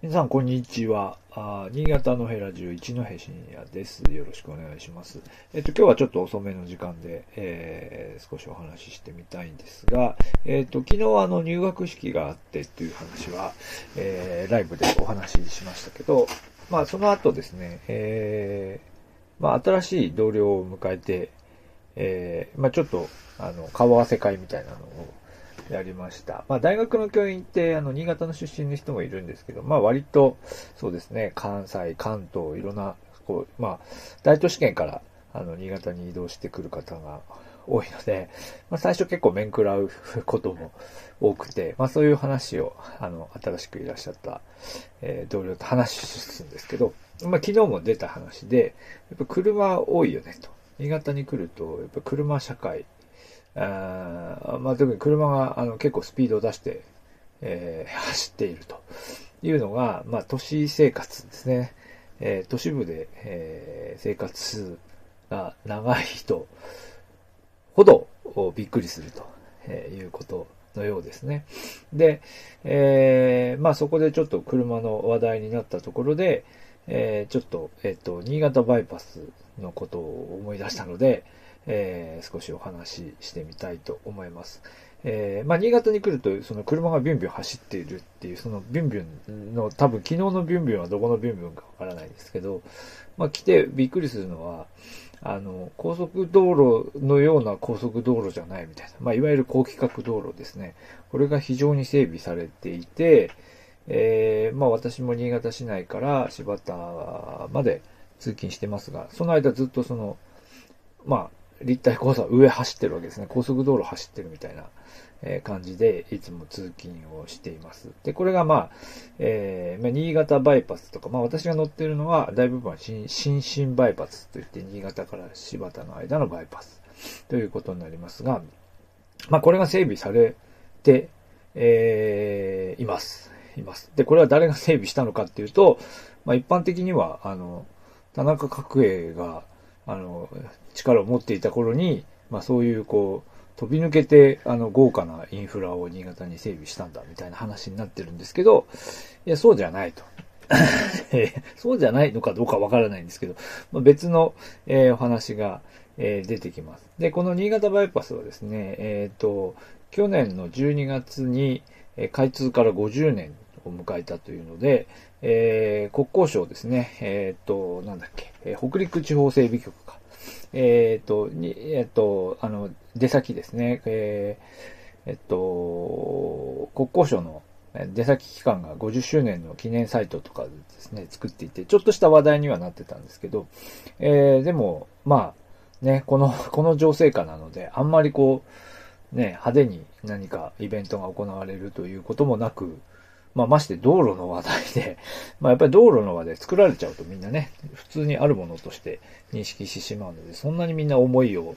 皆さん、こんにちは。あ新潟のヘラジオ一戸深夜です。よろしくお願いします。えっと、今日はちょっと遅めの時間で、えー、少しお話ししてみたいんですが、えっと、昨日あの入学式があってっていう話は、えー、ライブでお話ししましたけど、まあ、その後ですね、えー、まあ、新しい同僚を迎えて、えー、まあ、ちょっと、あの、顔合わせ会みたいなのを、やりました。まあ、大学の教員って、あの、新潟の出身の人もいるんですけど、まあ、割と、そうですね、関西、関東、いろんな、こう、まあ、大都市圏から、あの、新潟に移動してくる方が多いので、まあ、最初結構面食らうことも多くて、まあ、そういう話を、あの、新しくいらっしゃった、えー、同僚と話すんですけど、まあ、昨日も出た話で、やっぱ車多いよねと。新潟に来ると、やっぱ車社会あまあ、特に車があの結構スピードを出して、えー、走っているというのが、まあ、都市生活ですね。えー、都市部で、えー、生活が長い人ほどびっくりするということのようですね。で、えー、まあそこでちょっと車の話題になったところで、えー、ちょっと、えっ、と、新潟バイパスのことを思い出したので、えー、少しお話ししてみたいと思います。えー、まあ、新潟に来ると、その車がビュンビュン走っているっていう、そのビュンビュンの、多分昨日のビュンビュンはどこのビュンビュンかわからないですけど、まあ、来てびっくりするのは、あの、高速道路のような高速道路じゃないみたいな、まあ、いわゆる高規格道路ですね。これが非常に整備されていて、えー、まあ、私も新潟市内から柴田まで通勤してますが、その間ずっとその、まあ、立体交差上走ってるわけですね。高速道路走ってるみたいな、え感じで、いつも通勤をしています。で、これがまあ、えー、まあ、新潟バイパスとか、まあ私が乗ってるのは、大部分は新新新バイパスといって、新潟から柴田の間のバイパスということになりますが、まあこれが整備されて、えー、います。います。で、これは誰が整備したのかっていうと、まあ一般的には、あの、田中角栄が、あの、力を持っていた頃に、まあそういうこう、飛び抜けて、あの、豪華なインフラを新潟に整備したんだ、みたいな話になってるんですけど、いや、そうじゃないと。そうじゃないのかどうかわからないんですけど、まあ、別の、えー、お話が、えー、出てきます。で、この新潟バイパスはですね、えっ、ー、と、去年の12月に、え開通から50年を迎えたというので、えー、国交省ですね、えっ、と、なんだっけ、えー、北陸地方整備局か。えっ、と、に、えっ、と、あの、出先ですね、えー、えっと、国交省の出先機関が50周年の記念サイトとかですね、作っていて、ちょっとした話題にはなってたんですけど、えー、でも、まあ、ね、この、この情勢下なので、あんまりこう、ね、派手に何かイベントが行われるということもなく、まあ、まして道路の話題で、まあ、やっぱり道路の話題作られちゃうとみんなね、普通にあるものとして認識してしまうので、そんなにみんな思いを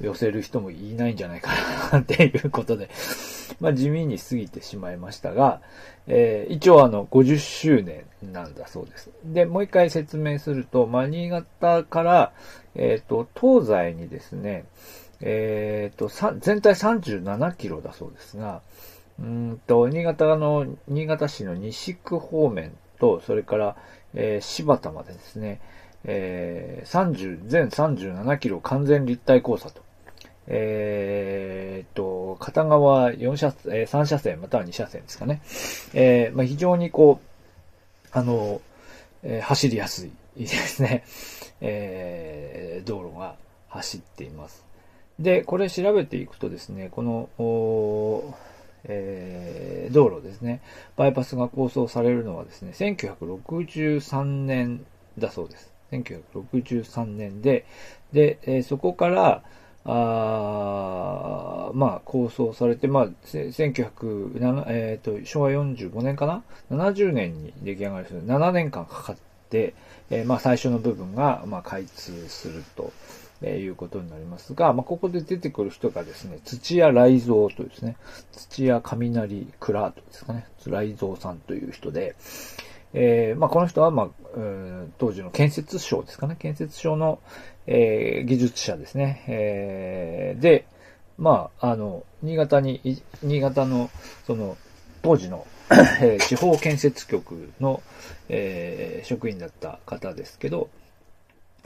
寄せる人もいないんじゃないかなっていうことで、まあ、地味に過ぎてしまいましたが、えー、一応あの、50周年なんだそうです。で、もう一回説明すると、まあ、新潟から、えっ、ー、と、東西にですね、えっ、ー、と、全体37キロだそうですが、うんと、新潟の、新潟市の西区方面と、それから、えー、柴田までですね、えー、30、全37キロ完全立体交差と。えー、と、片側4車、えー、3車線または2車線ですかね。えー、まあ、非常にこう、あの、えー、走りやすいですね。えー、道路が走っています。で、これ調べていくとですね、この、えー、道路ですね、バイパスが構想されるのはですね、1963年だそうです。1963年で、で、えー、そこから、あまあ、構想されて、まあ、1907、えっ、ー、と、昭和45年かな ?70 年に出来上がりする。7年間かかって、えー、まあ、最初の部分が、まあ、開通すると。えー、いうことになりますが、まあ、ここで出てくる人がですね、土屋雷蔵とですね、土屋雷クラートですかね、雷蔵さんという人で、えー、まあ、この人は、まあ、当時の建設省ですかね、建設省の、えー、技術者ですね、えー、で、まあ、あの、新潟に、新潟の、その、当時の、地方建設局の、えー職員だった方ですけど、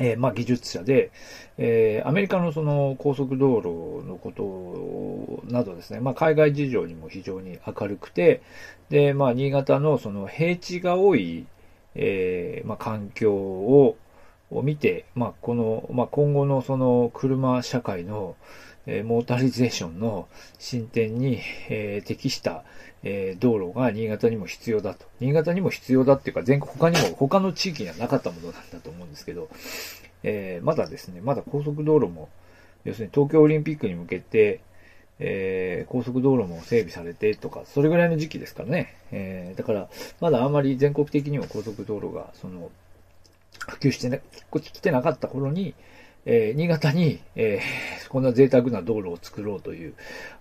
えーまあ、技術者で、えーアメリカのその高速道路のことなどですね、まあ、海外事情にも非常に明るくて、で、まあ、新潟のその平地が多い、えーまあ、環境を、を見て、まあ、この、まあ、今後のその車社会の、えーモータリゼーションの進展に、え適した、え道路が新潟にも必要だと。新潟にも必要だっていうか、全国他にも他の地域にはなかったものなんだと思うんですけど、えーまだですね、まだ高速道路も、要するに東京オリンピックに向けて、えー高速道路も整備されてとか、それぐらいの時期ですからね。えーだから、まだあまり全国的にも高速道路が、その、普及してね、来てなかった頃に、えー新潟に、えーこんな贅沢な道路を作ろうという、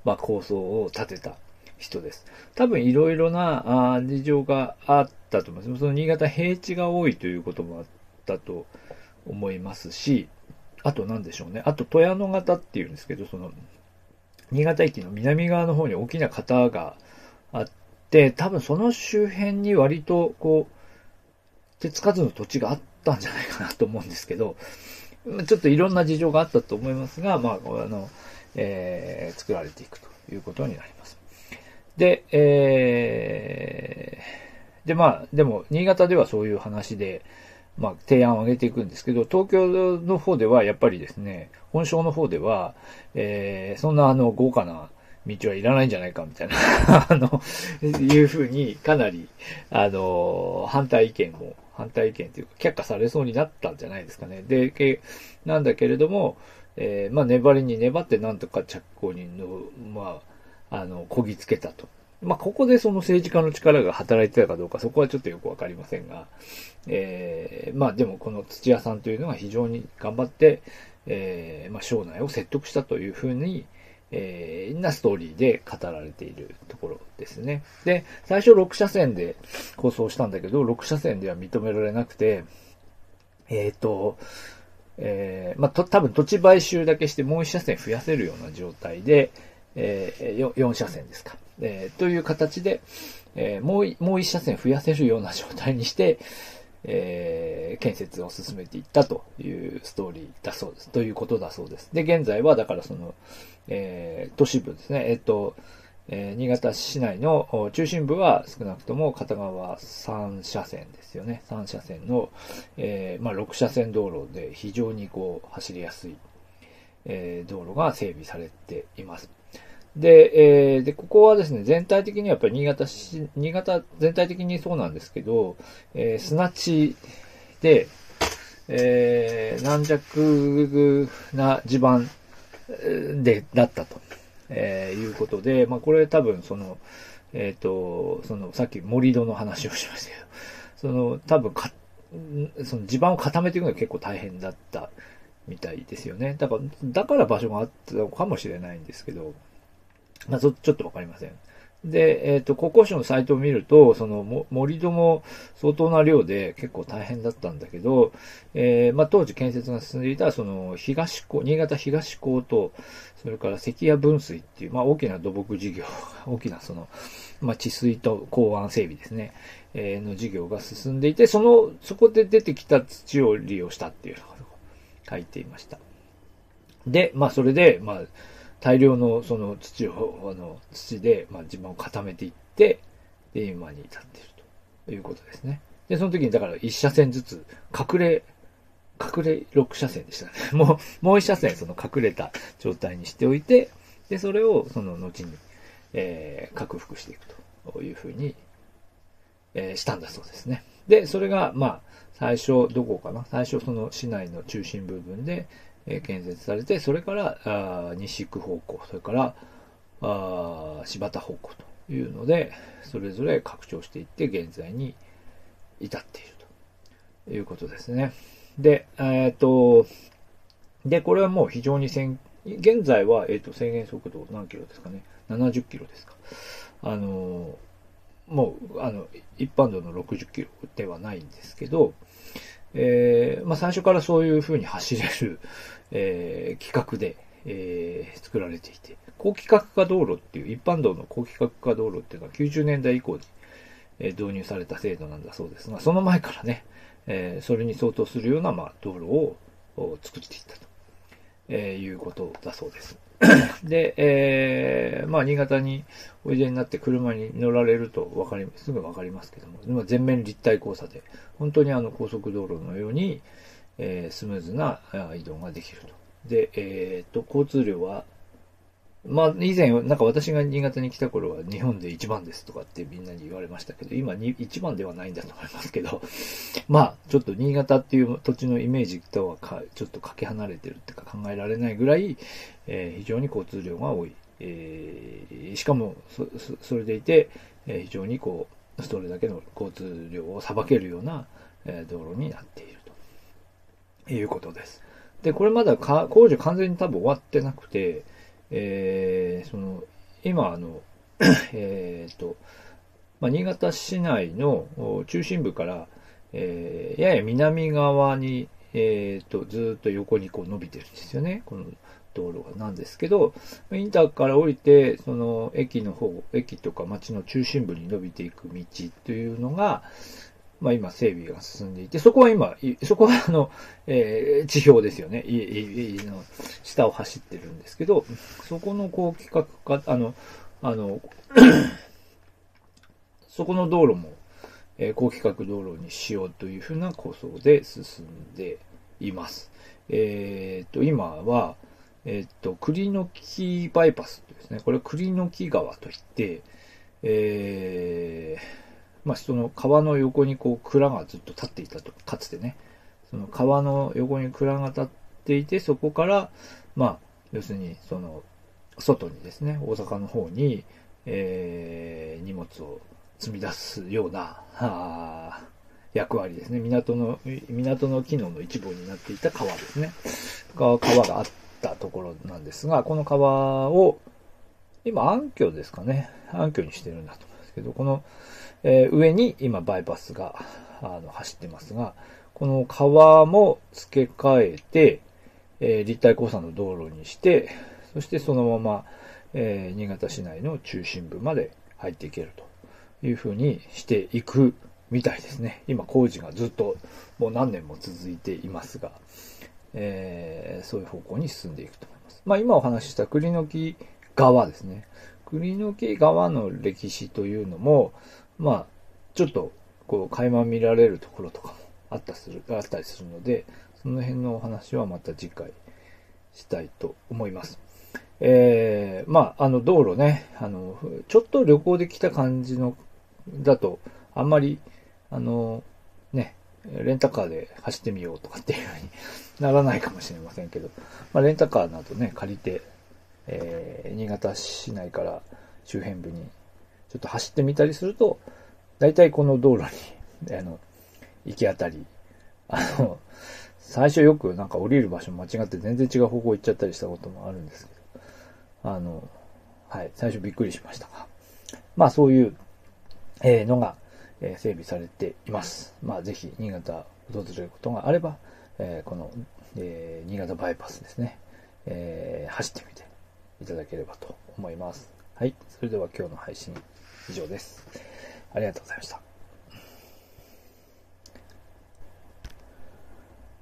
まあ、構想を立てた人です。多分いろいろなあ事情があったと思います。その新潟平地が多いということもあったと思いますし、あと何でしょうね。あと、富山型っていうんですけど、その、新潟駅の南側の方に大きな型があって、多分その周辺に割と、こう、手つかずの土地があったんじゃないかなと思うんですけど、ちょっといろんな事情があったと思いますが、まあ、あの、えー作られていくということになります。で、えーで、まあ、でも、新潟ではそういう話で、まあ、提案を上げていくんですけど、東京の方ではやっぱりですね、本省の方では、えーそんなあの、豪華な道はいらないんじゃないか、みたいな、あの、いうふうに、かなり、あの、反対意見も、反対意見というか、却下されそうになったんじゃないですかね。で、けなんだけれども、えーまあ、粘りに粘ってなんとか着工人の、まあ、あの、こぎつけたと。まあ、ここでその政治家の力が働いてたかどうか、そこはちょっとよくわかりませんが、えーまあ、でもこの土屋さんというのが非常に頑張って、えーまあ、省内を説得したというふうに、えーなストーリーで語られているところですね。で、最初6車線で構想したんだけど、6車線では認められなくて、えっ、と、えーまあ、と、多分土地買収だけしてもう1車線増やせるような状態で、えー、4, 車線ですか。えーという形で、えーもう、もう1車線増やせるような状態にして、えー建設を進めていったというストーリーだそうです。ということだそうです。で、現在は、だからその、えー都市部ですね。えっ、と、えー新潟市内の中心部は少なくとも片側3車線ですよね。3車線の、えーまあ、6車線道路で非常にこう走りやすい、えー道路が整備されています。で、えーで、ここはですね、全体的にはやっぱり新潟市、新潟全体的にそうなんですけど、えー砂地で、えー軟弱な地盤で、だったと、えーいうことで、まあ、これ多分その、えっ、と、その、さっき森戸の話をしましたけど、その、多分か、その地盤を固めていくのが結構大変だったみたいですよね。だから、だから場所があったのかもしれないんですけど、まあ、ちょっとわかりません。で、えっ、と、国交省のサイトを見ると、その、も盛土も相当な量で結構大変だったんだけど、えーまあ、当時建設が進んでいた、その、東港、新潟東港と、それから関谷分水っていう、まあ、大きな土木事業、大きなその、まあ、治水と港湾整備ですね、えーの事業が進んでいて、その、そこで出てきた土を利用したっていうのが書いていました。で、まあ、それで、まあ、大量のその土を、あの、土で、まあ、地盤を固めていって、で、今に至っているということですね。で、その時に、だから一車線ずつ、隠れ、隠れ6車線でしたね。もう、もう一車線、その隠れた状態にしておいて、で、それを、その後に、えー、克服していくというふうに、えーしたんだそうですね。で、それが、まあ、最初、どこかな？最初、その市内の中心部分で、え建設されて、それから、西区方向、それから、あ柴田方向というので、それぞれ拡張していって、現在に至っているということですね。で、えっ、と、で、これはもう非常に、現在は、えっ、と、制限速度何キロですかね ?70 キロですか。あの、もう、あの、一般道の60キロではないんですけど、えーまあ、最初からそういう風に走れる、えー企画で、えー作られていて、高規格化道路っていう、一般道の高規格化道路っていうのは90年代以降にえ導入された制度なんだそうですが、その前からね、えそれに相当するような、まあ、道路を作っていったと、えいうことだそうです。で、えー、まあ、新潟においでになって車に乗られるとわかり、すぐわかりますけども、全面立体交差で、本当にあの高速道路のように、えー、スムーズな移動ができると。で、えっ、と、交通量はまあ、以前、なんか私が新潟に来た頃は日本で一番ですとかってみんなに言われましたけど、今に一番ではないんだと思いますけど、まあ、ちょっと新潟っていう土地のイメージとはかちょっとかけ離れてるってか考えられないぐらい、えー、非常に交通量が多い。えー、しかもそ、それでいて、えー、非常にこう、それだけの交通量をさばけるような、えー、道路になっているいうことです。で、これまだ工事完全に多分終わってなくて、えー、その、今、あの、えっと、まあ、新潟市内の中心部から、えー、やや南側に、えっ、と、ずっと横にこう伸びてるんですよね。この道路がなんですけど、インターから降りて、その駅の方、駅とか街の中心部に伸びていく道というのが、まあ今整備が進んでいて、そこは今、そこはあの、えー、地表ですよね。家の下を走ってるんですけど、そこのこう企画か、あの、あの、そこの道路も、えー、高規格道路にしようというふうな構想で進んでいます。えっ、と、今は、えっ、と、栗の木バイパスですね。これ栗の木川といって、えー、まあ、その川の横にこう蔵がずっと立っていたと、かつてね。その川の横に蔵が立っていて、そこから、まあ、要するに、その、外にですね、大阪の方に、えー、荷物を積み出すような、あ役割ですね。港の、港の機能の一部になっていた川ですね。川があったところなんですが、この川を、今、暗渠ですかね。暗渠にしてるんだとですけど、この、えー、上に今バイパスがあの走ってますが、この川も付け替えて、えー、立体交差の道路にして、そしてそのまま、えー、新潟市内の中心部まで入っていけるというふうにしていくみたいですね。今工事がずっともう何年も続いていますが、えー、そういう方向に進んでいくと思います。まあ今お話しした栗の木川ですね。栗の木川の歴史というのも、まあ、ちょっと、こう、垣間見られるところとかもあったする、あったりするので、その辺のお話はまた次回したいと思います。えー、まあ、あの、道路ね、あの、ちょっと旅行で来た感じの、だと、あんまり、あの、ね、レンタカーで走ってみようとかっていうふうにならないかもしれませんけど、まあ、レンタカーなどね、借りて、えー、新潟市内から周辺部にちょっと走ってみたりすると、大体この道路に、あの、行き当たり、あの、最初よくなんか降りる場所間違って全然違う方向行っちゃったりしたこともあるんですけど、あの、はい、最初びっくりしましたが、まあそういう、えー、のが、えー、整備されています。まあぜひ新潟訪れることがあれば、えー、この、え、新潟バイパスですね、え、走ってみていただければと思います。はい。それでは今日の配信以上です。ありがとうございました。